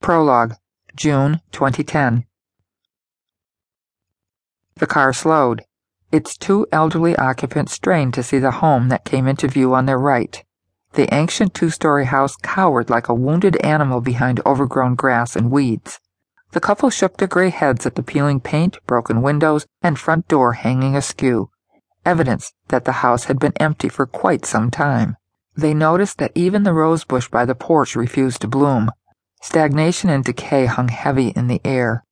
Prologue, June 2010. The car slowed. Its two elderly occupants strained to see the home that came into view on their right. The ancient two story house cowered like a wounded animal behind overgrown grass and weeds. The couple shook their gray heads at the peeling paint, broken windows, and front door hanging askew, evidence that the house had been empty for quite some time. They noticed that even the rosebush by the porch refused to bloom. Stagnation and decay hung heavy in the air.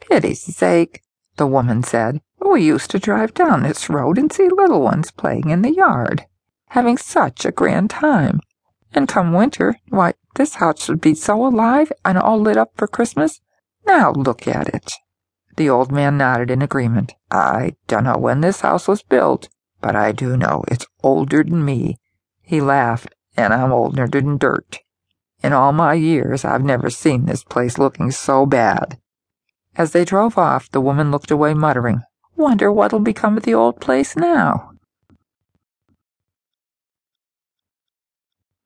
Pity's sake, the woman said. We used to drive down this road and see little ones playing in the yard, having such a grand time. And come winter, why, this house would be so alive and all lit up for Christmas. Now look at it. The old man nodded in agreement. I dunno when this house was built, but I do know it's older than me. He laughed. And I'm older than dirt. In all my years, I've never seen this place looking so bad. As they drove off, the woman looked away, muttering, Wonder what'll become of the old place now.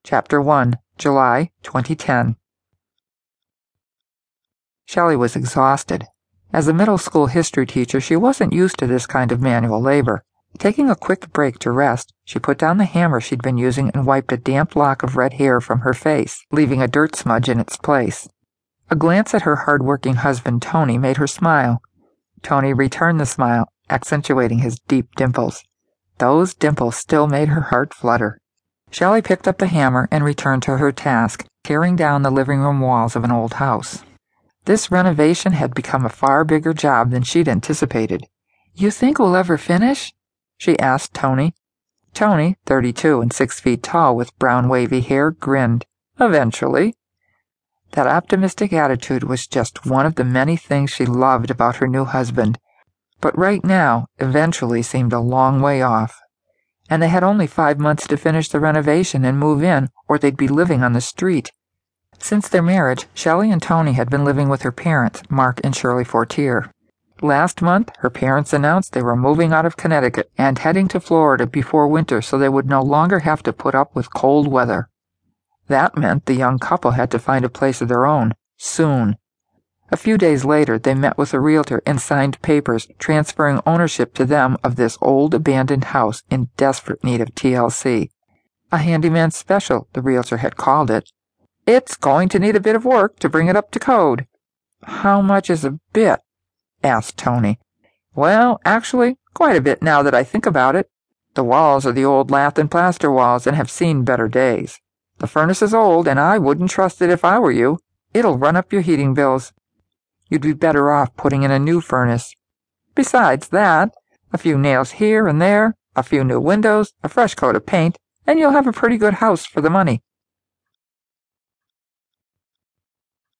Chapter 1, July 2010. Shelley was exhausted. As a middle school history teacher, she wasn't used to this kind of manual labor. Taking a quick break to rest, she put down the hammer she'd been using and wiped a damp lock of red hair from her face, leaving a dirt smudge in its place. A glance at her hard-working husband, Tony, made her smile. Tony returned the smile, accentuating his deep dimples. Those dimples still made her heart flutter. Shelley picked up the hammer and returned to her task, tearing down the living room walls of an old house. This renovation had become a far bigger job than she'd anticipated. You think we'll ever finish? She asked Tony. Tony, 32 and 6 feet tall with brown wavy hair, grinned. Eventually. That optimistic attitude was just one of the many things she loved about her new husband. But right now, eventually seemed a long way off. And they had only five months to finish the renovation and move in, or they'd be living on the street. Since their marriage, Shelley and Tony had been living with her parents, Mark and Shirley Fortier. Last month, her parents announced they were moving out of Connecticut and heading to Florida before winter so they would no longer have to put up with cold weather. That meant the young couple had to find a place of their own, soon. A few days later, they met with a realtor and signed papers transferring ownership to them of this old abandoned house in desperate need of TLC. A handyman special, the realtor had called it. It's going to need a bit of work to bring it up to code. How much is a bit? Asked Tony. Well, actually, quite a bit now that I think about it. The walls are the old lath and plaster walls and have seen better days. The furnace is old, and I wouldn't trust it if I were you. It'll run up your heating bills. You'd be better off putting in a new furnace. Besides that, a few nails here and there, a few new windows, a fresh coat of paint, and you'll have a pretty good house for the money.